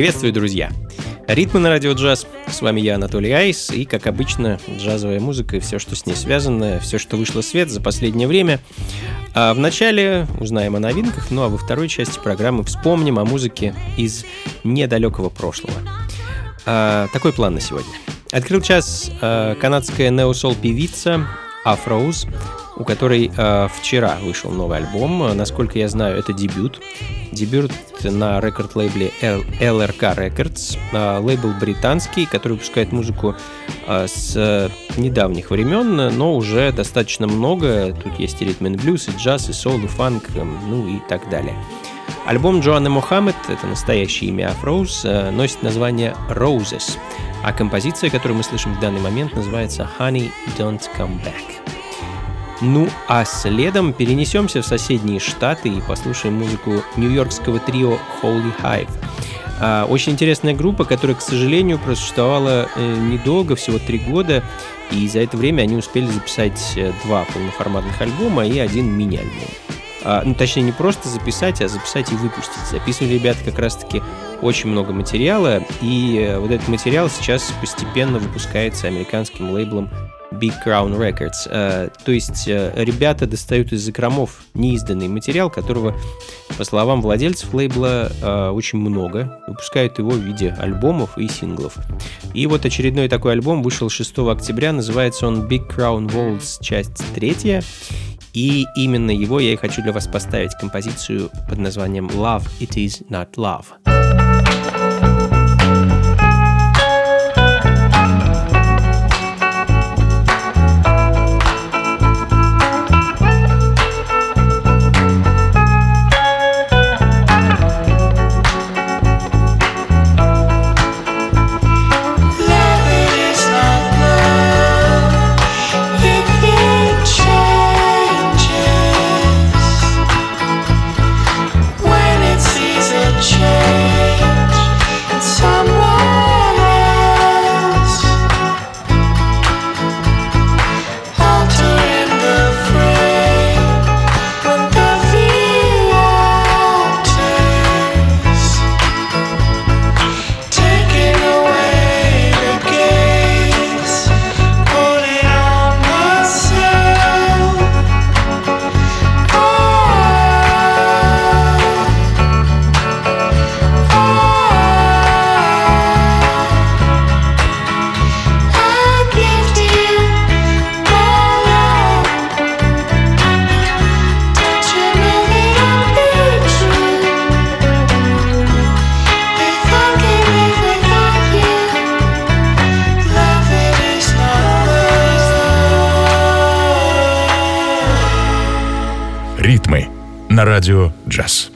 Приветствую, друзья! Ритмы на радио джаз. С вами я, Анатолий Айс, и, как обычно, джазовая музыка и все, что с ней связано, все, что вышло в свет за последнее время. А вначале узнаем о новинках, ну а во второй части программы вспомним о музыке из недалекого прошлого. А, такой план на сегодня. Открыл час а, канадская неосол певица Афроуз, у которой э, вчера вышел новый альбом. Насколько я знаю, это дебют. Дебют на рекорд-лейбле LRK Records. Э, лейбл британский, который выпускает музыку э, с недавних времен, но уже достаточно много. Тут есть и ритм и блюз, и джаз, и соул, и фанк, э, ну и так далее. Альбом Джоанны Мохаммед, это настоящее имя Афроуз, э, носит название Roses, а композиция, которую мы слышим в данный момент, называется Honey Don't Come Back. Ну а следом перенесемся в соседние штаты и послушаем музыку нью-йоркского трио Holy Hive. А, очень интересная группа, которая, к сожалению, просуществовала э, недолго, всего три года, и за это время они успели записать э, два полноформатных альбома и один мини-альбом. А, ну, точнее, не просто записать, а записать и выпустить. Записывали ребята как раз-таки очень много материала, и э, вот этот материал сейчас постепенно выпускается американским лейблом Big Crown Records. Э, то есть э, ребята достают из закромов неизданный материал, которого, по словам владельцев лейбла, э, очень много. Выпускают его в виде альбомов и синглов. И вот очередной такой альбом вышел 6 октября. Называется он Big Crown Waltz, часть третья. И именно его я и хочу для вас поставить композицию под названием Love It Is Not Love. Радио «Джаз».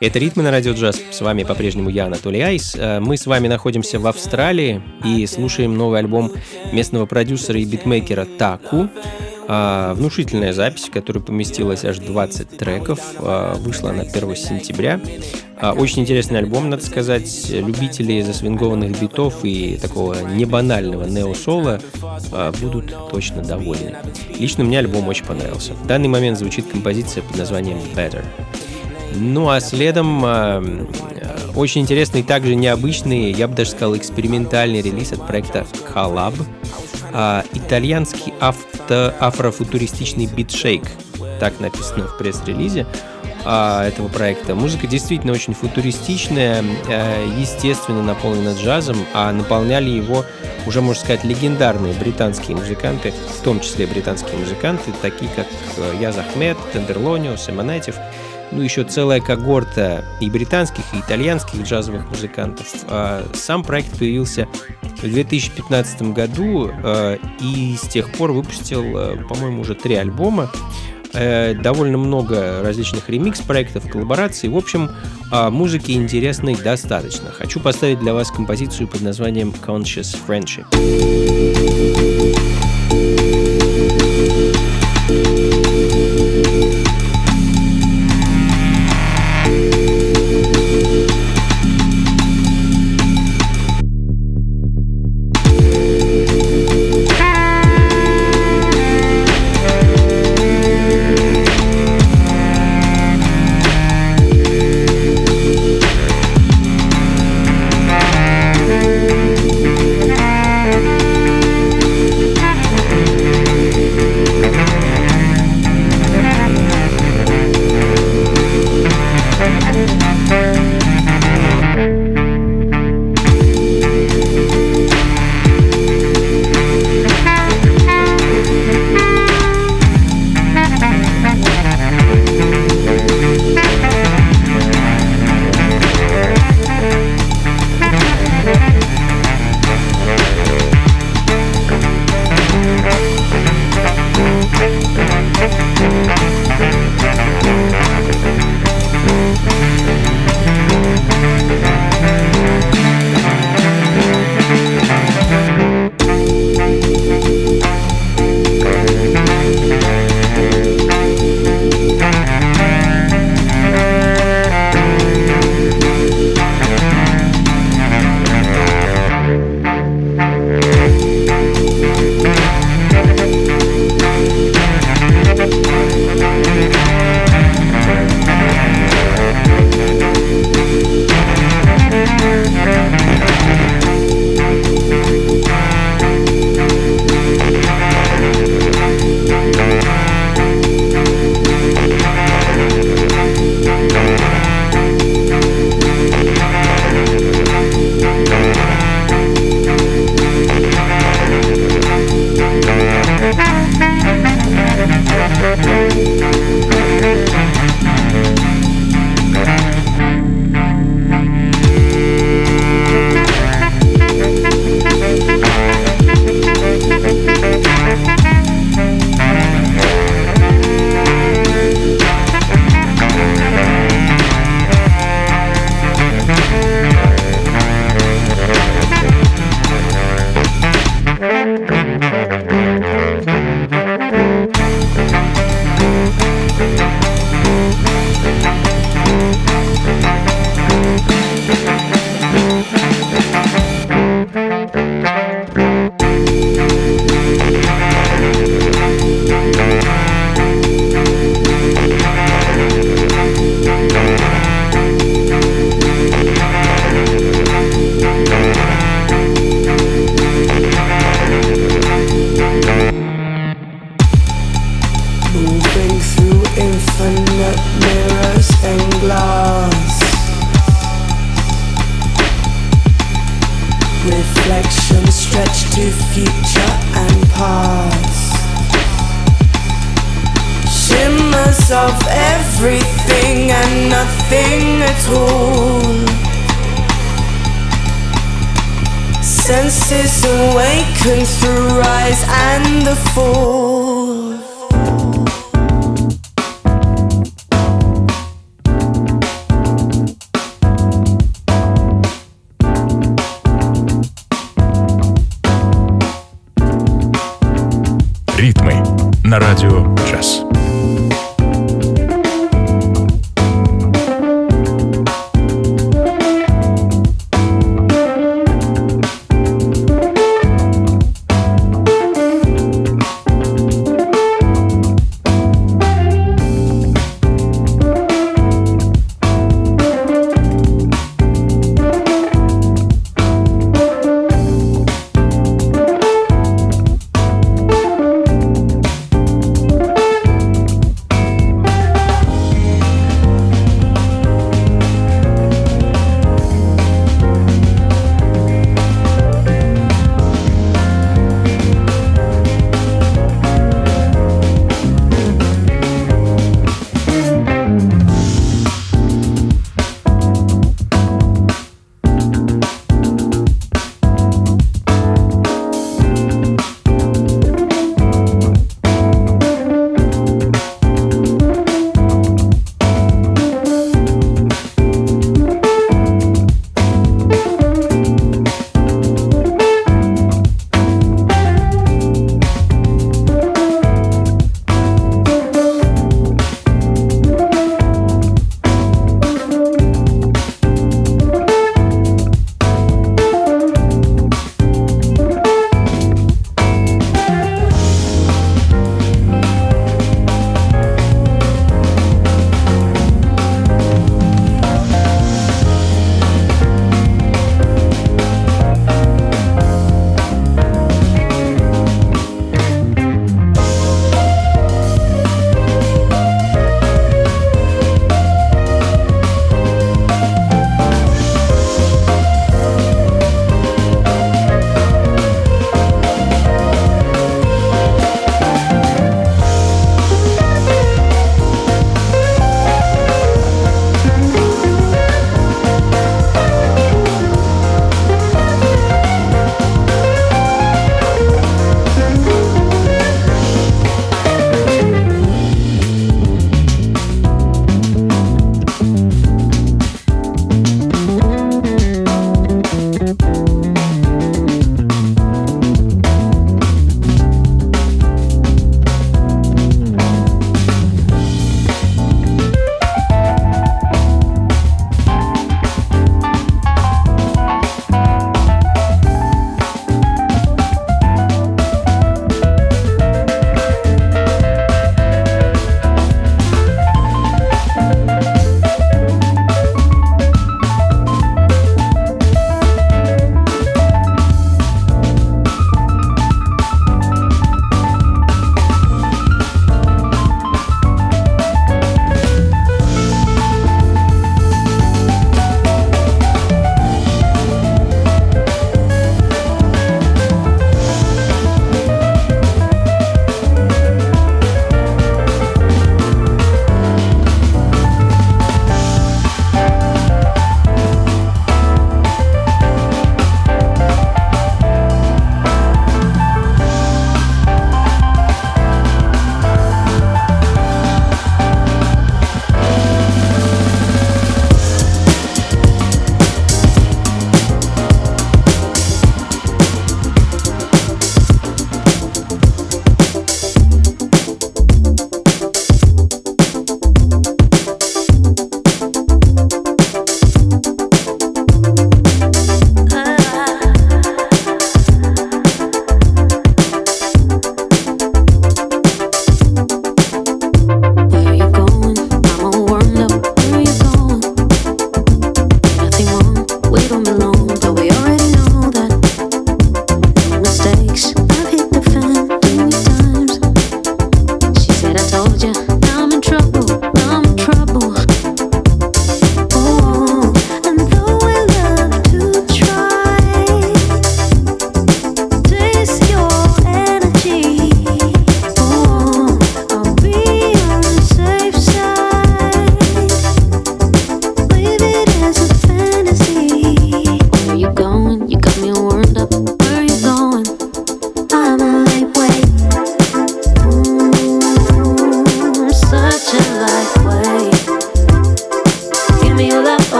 Это «Ритмы на радио джаз». С вами по-прежнему я, Анатолий Айс. Э, мы с вами находимся в Австралии и слушаем новый альбом местного продюсера и битмейкера Таку. А, внушительная запись, которая поместилась аж 20 треков, а, вышла на 1 сентября. Очень интересный альбом, надо сказать. Любители засвингованных битов и такого небанального нео-соло будут точно довольны. Лично мне альбом очень понравился. В данный момент звучит композиция под названием Better. Ну а следом э, очень интересный, также необычный, я бы даже сказал, экспериментальный релиз от проекта Collab. Э, итальянский авто, афрофутуристичный битшейк. Так написано в пресс-релизе э, этого проекта. Музыка действительно очень футуристичная, э, естественно наполнена джазом, а наполняли его уже, можно сказать, легендарные британские музыканты, в том числе британские музыканты, такие как Яз Ахмед, Тендерлонио, Семенетев – ну, еще целая когорта и британских, и итальянских джазовых музыкантов. А, сам проект появился в 2015 году а, и с тех пор выпустил, а, по-моему, уже три альбома. Э, довольно много различных ремикс-проектов, коллабораций. В общем, музыки интересной достаточно. Хочу поставить для вас композицию под названием Conscious Friendship.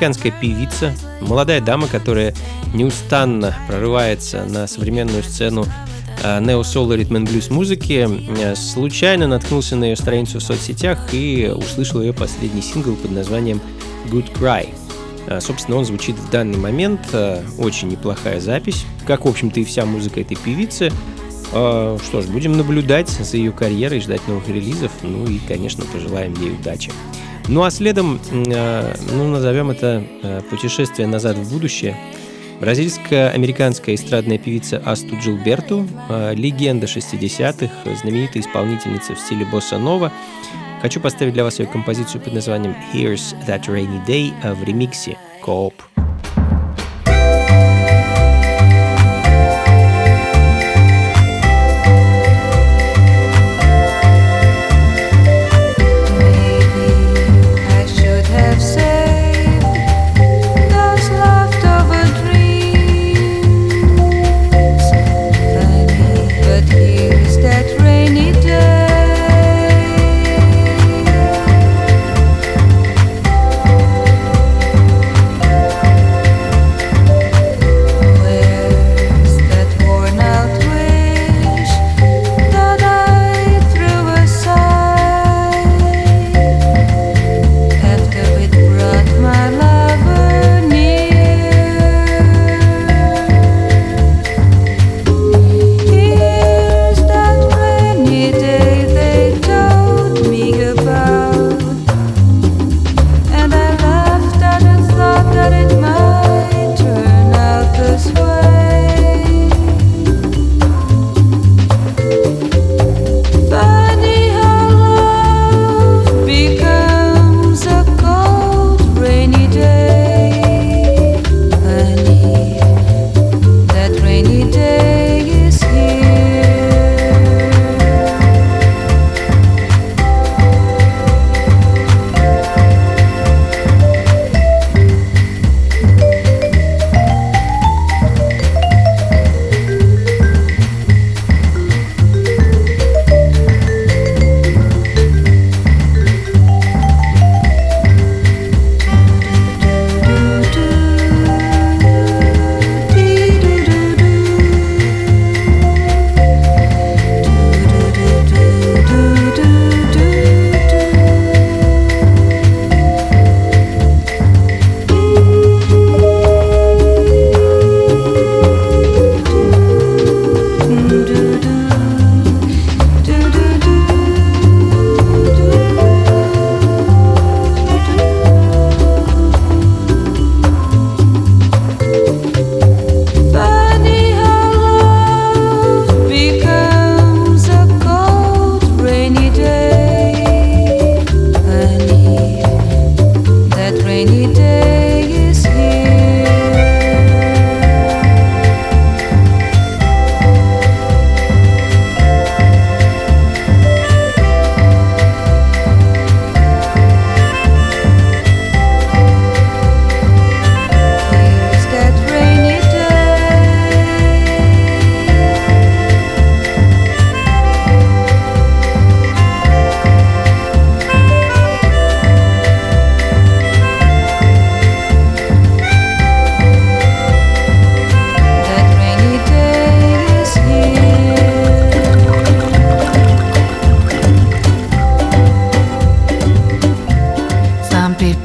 Американская певица, молодая дама, которая неустанно прорывается на современную сцену нео-соло ритм блюз музыки, э, случайно наткнулся на ее страницу в соцсетях и услышал ее последний сингл под названием Good Cry. А, собственно, он звучит в данный момент. Э, очень неплохая запись, как, в общем-то, и вся музыка этой певицы. Что ж, будем наблюдать за ее карьерой, ждать новых релизов, ну и, конечно, пожелаем ей удачи. Ну а следом, э, ну назовем это э, путешествие назад в будущее. Бразильско-американская эстрадная певица Асту Джилберту, э, легенда 60-х, знаменитая исполнительница в стиле босса нова. Хочу поставить для вас ее композицию под названием Here's That Rainy Day в ремиксе Coop.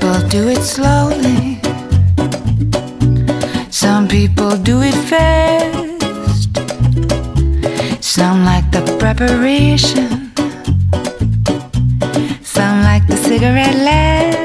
people do it slowly, some people do it fast, some like the preparation, some like the cigarette last.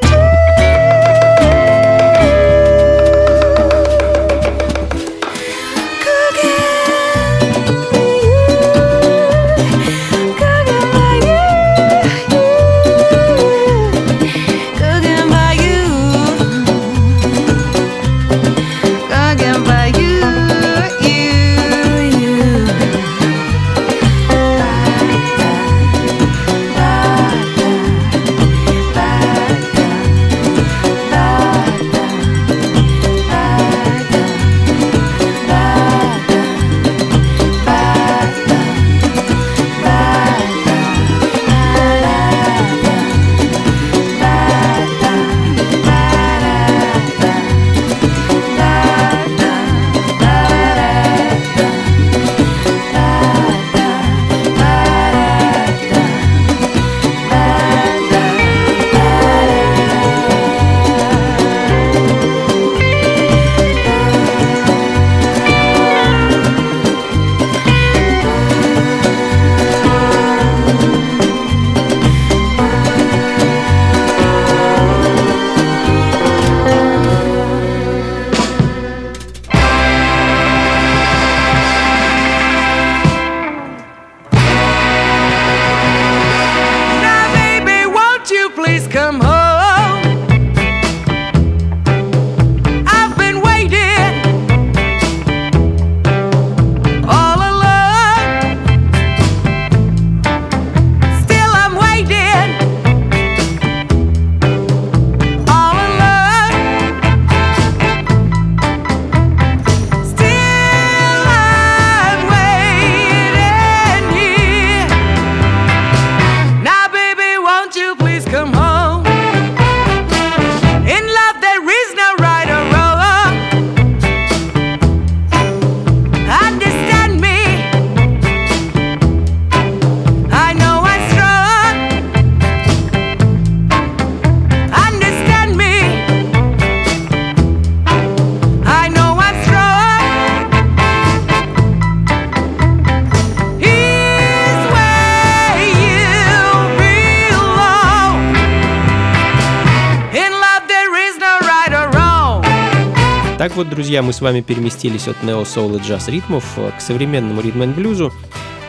друзья, мы с вами переместились от нео-соул и джаз-ритмов э, к современному ритм-блюзу.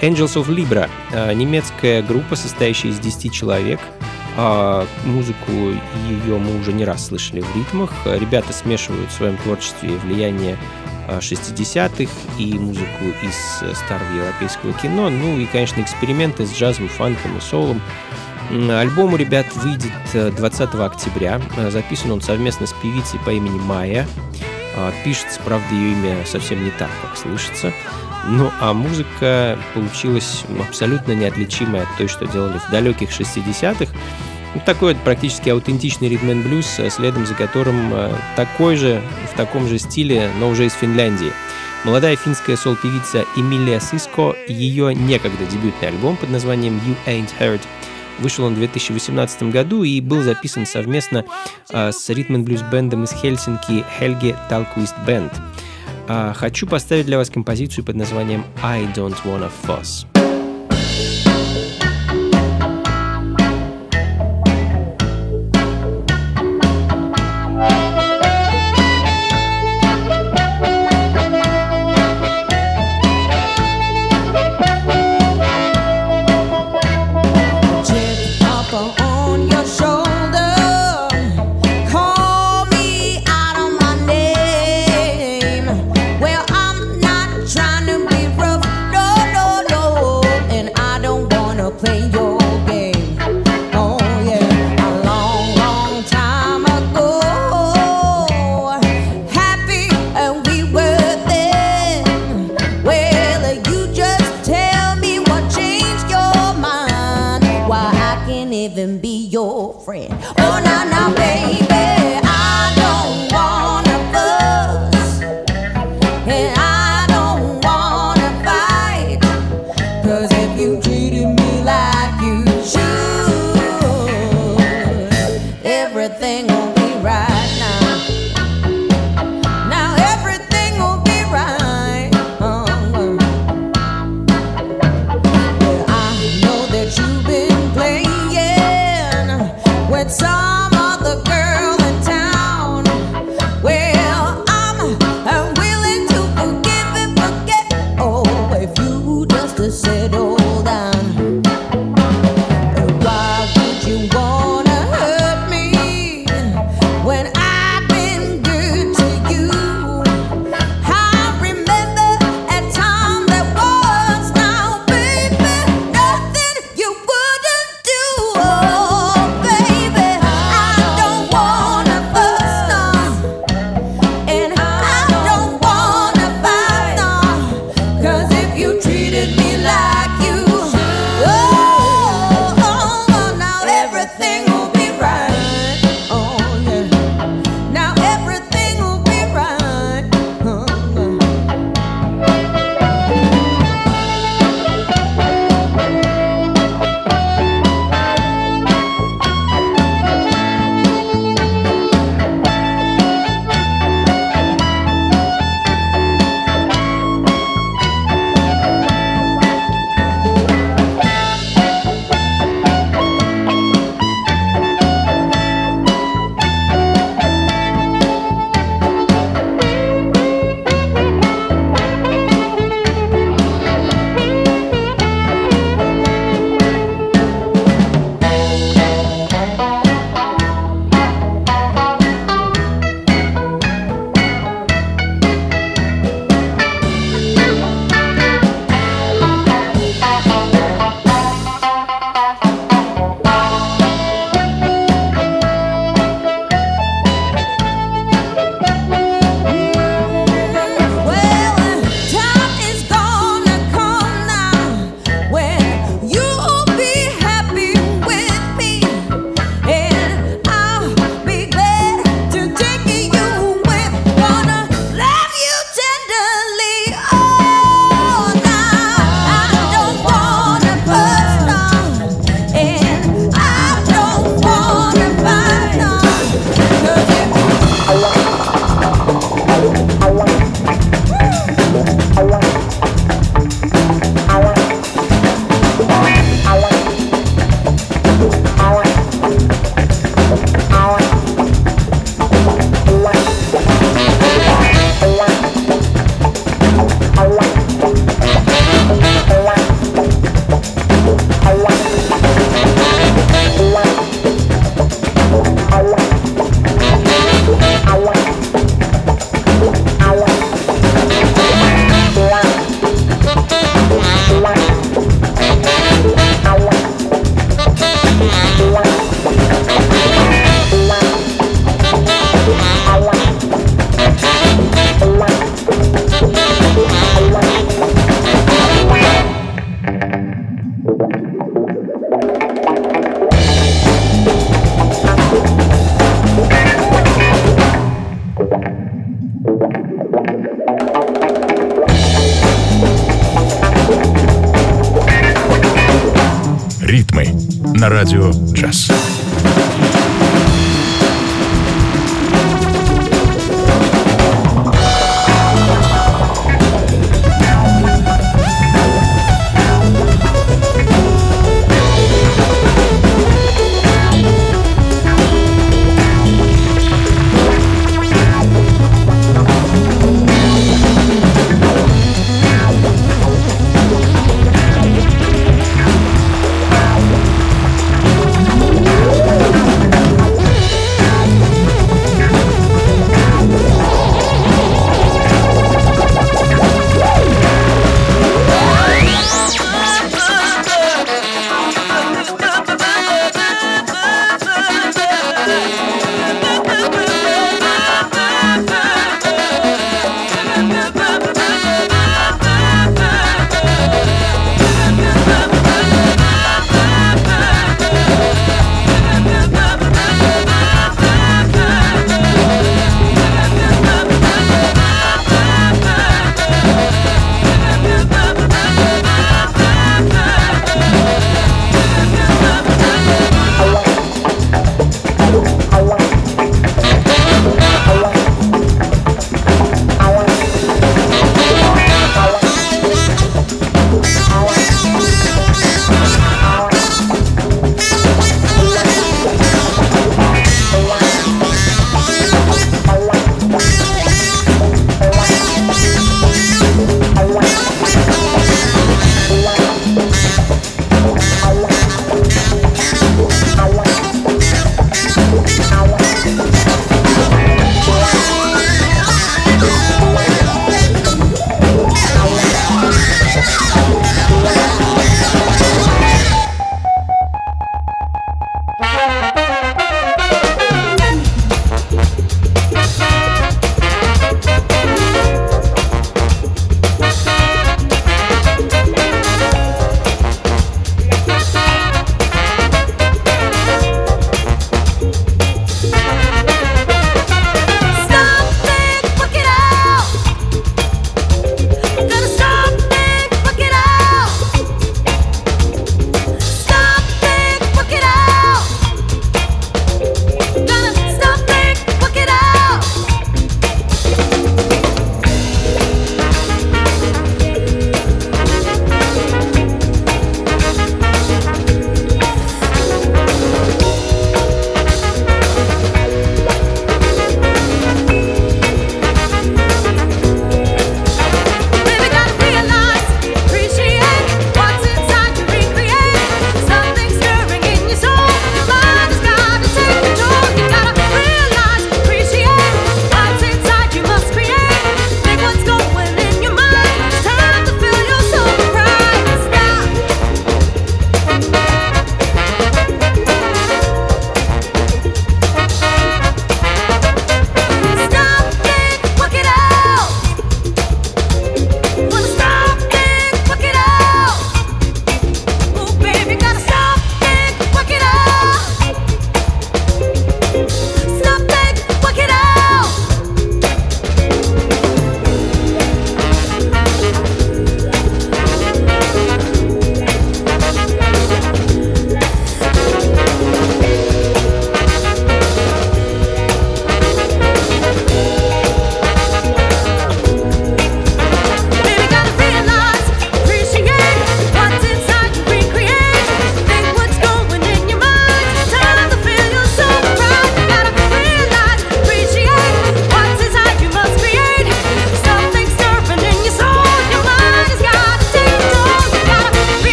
Angels of Libra э, — немецкая группа, состоящая из 10 человек. А, музыку ее мы уже не раз слышали в ритмах. Ребята смешивают в своем творчестве влияние э, 60-х и музыку из старого европейского кино, ну и, конечно, эксперименты с джазом, фанком и соулом. Альбом у ребят выйдет 20 октября. Записан он совместно с певицей по имени Майя. А, Пишется, правда, ее имя совсем не так, как слышится. Ну, а музыка получилась абсолютно неотличимая от той, что делали в далеких 60-х. Ну, такой вот практически аутентичный ритм н блюз, э, следом за которым э, такой же, в таком же стиле, но уже из Финляндии. Молодая финская сол-певица Эмилия Сиско, ее некогда дебютный альбом под названием You Ain't Heard Вышел он в 2018 году и был записан совместно а, с ритм н блюз бендом из Хельсинки Talquist Band. А, хочу поставить для вас композицию под названием I Don't Wanna Fuss.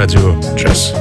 Радио джаз.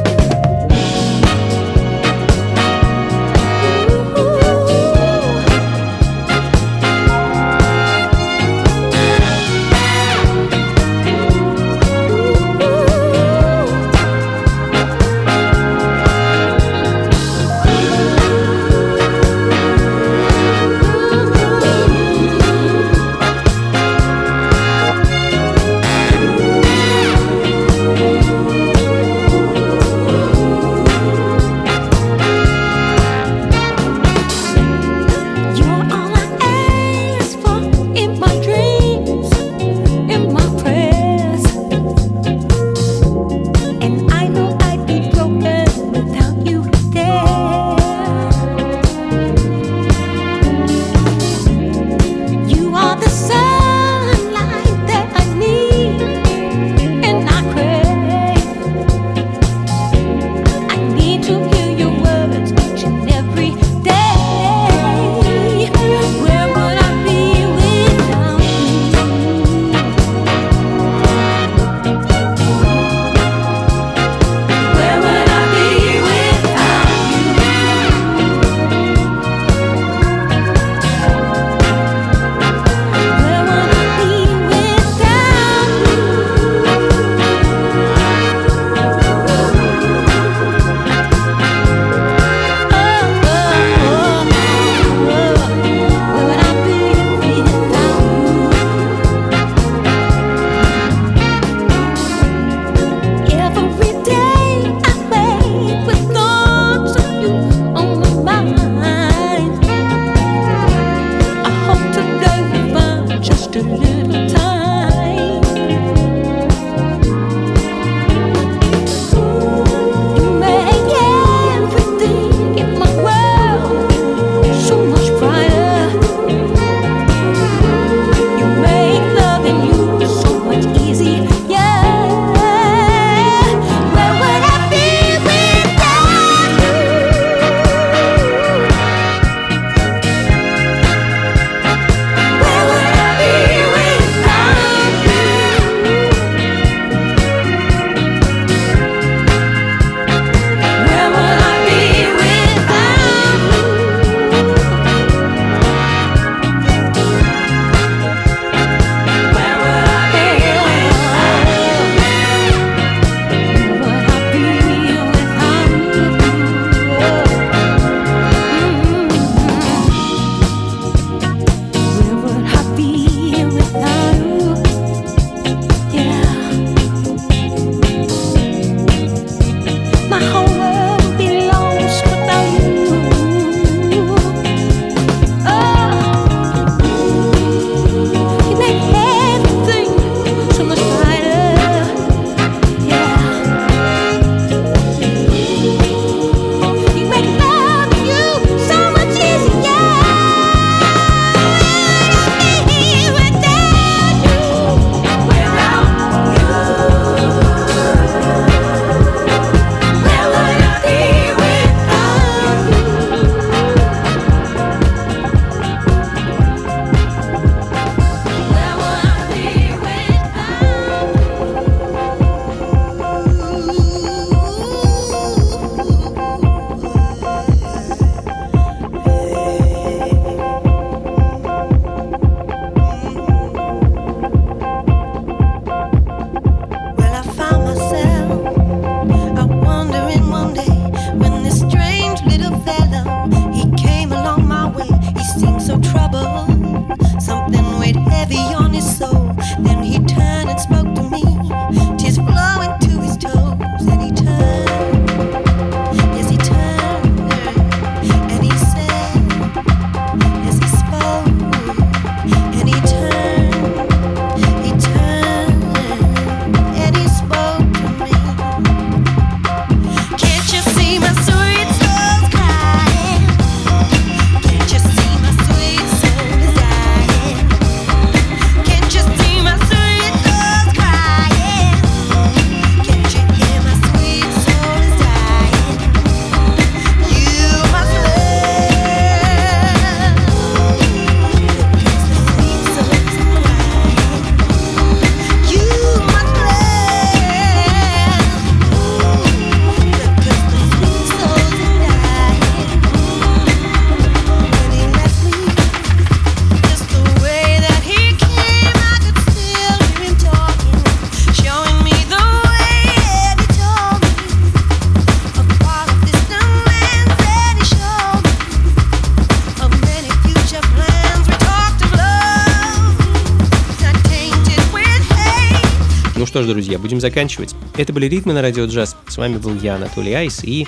Что ж, друзья, будем заканчивать. Это были «Ритмы на радио джаз». С вами был я, Анатолий Айс, и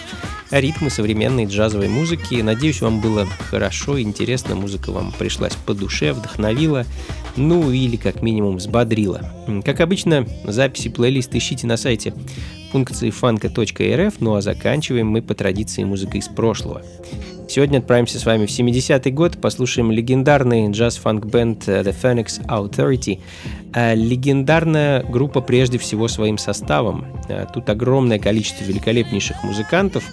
ритмы современной джазовой музыки. Надеюсь, вам было хорошо, интересно, музыка вам пришлась по душе, вдохновила, ну или как минимум взбодрила. Как обычно, записи плейлист ищите на сайте функции фанка.рф, ну а заканчиваем мы по традиции музыкой из прошлого. Сегодня отправимся с вами в 70-й год, послушаем легендарный джаз-фанк-бенд э, The Phoenix Authority. Э, легендарная группа прежде всего своим составом. Э, тут огромное количество великолепнейших музыкантов,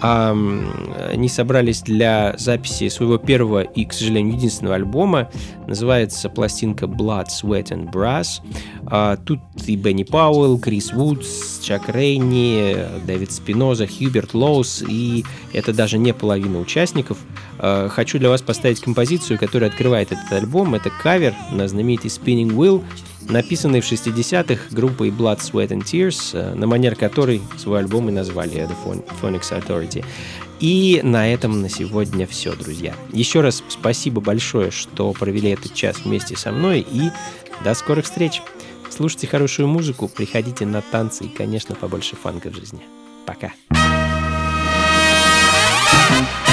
они собрались для записи своего первого и, к сожалению, единственного альбома. Называется пластинка Blood, Sweat and Brass. А, тут и Бенни Пауэлл, Крис Вудс, Чак Рейни, Дэвид Спиноза, Хьюберт Лоус, и это даже не половина участников. А, хочу для вас поставить композицию, которая открывает этот альбом. Это кавер на знаменитый Spinning Wheel написанный в 60-х группой Blood, Sweat and Tears, э, на манер которой свой альбом и назвали The Phoenix Authority. И на этом на сегодня все, друзья. Еще раз спасибо большое, что провели этот час вместе со мной, и до скорых встреч. Слушайте хорошую музыку, приходите на танцы и, конечно, побольше фанка в жизни. Пока. thank you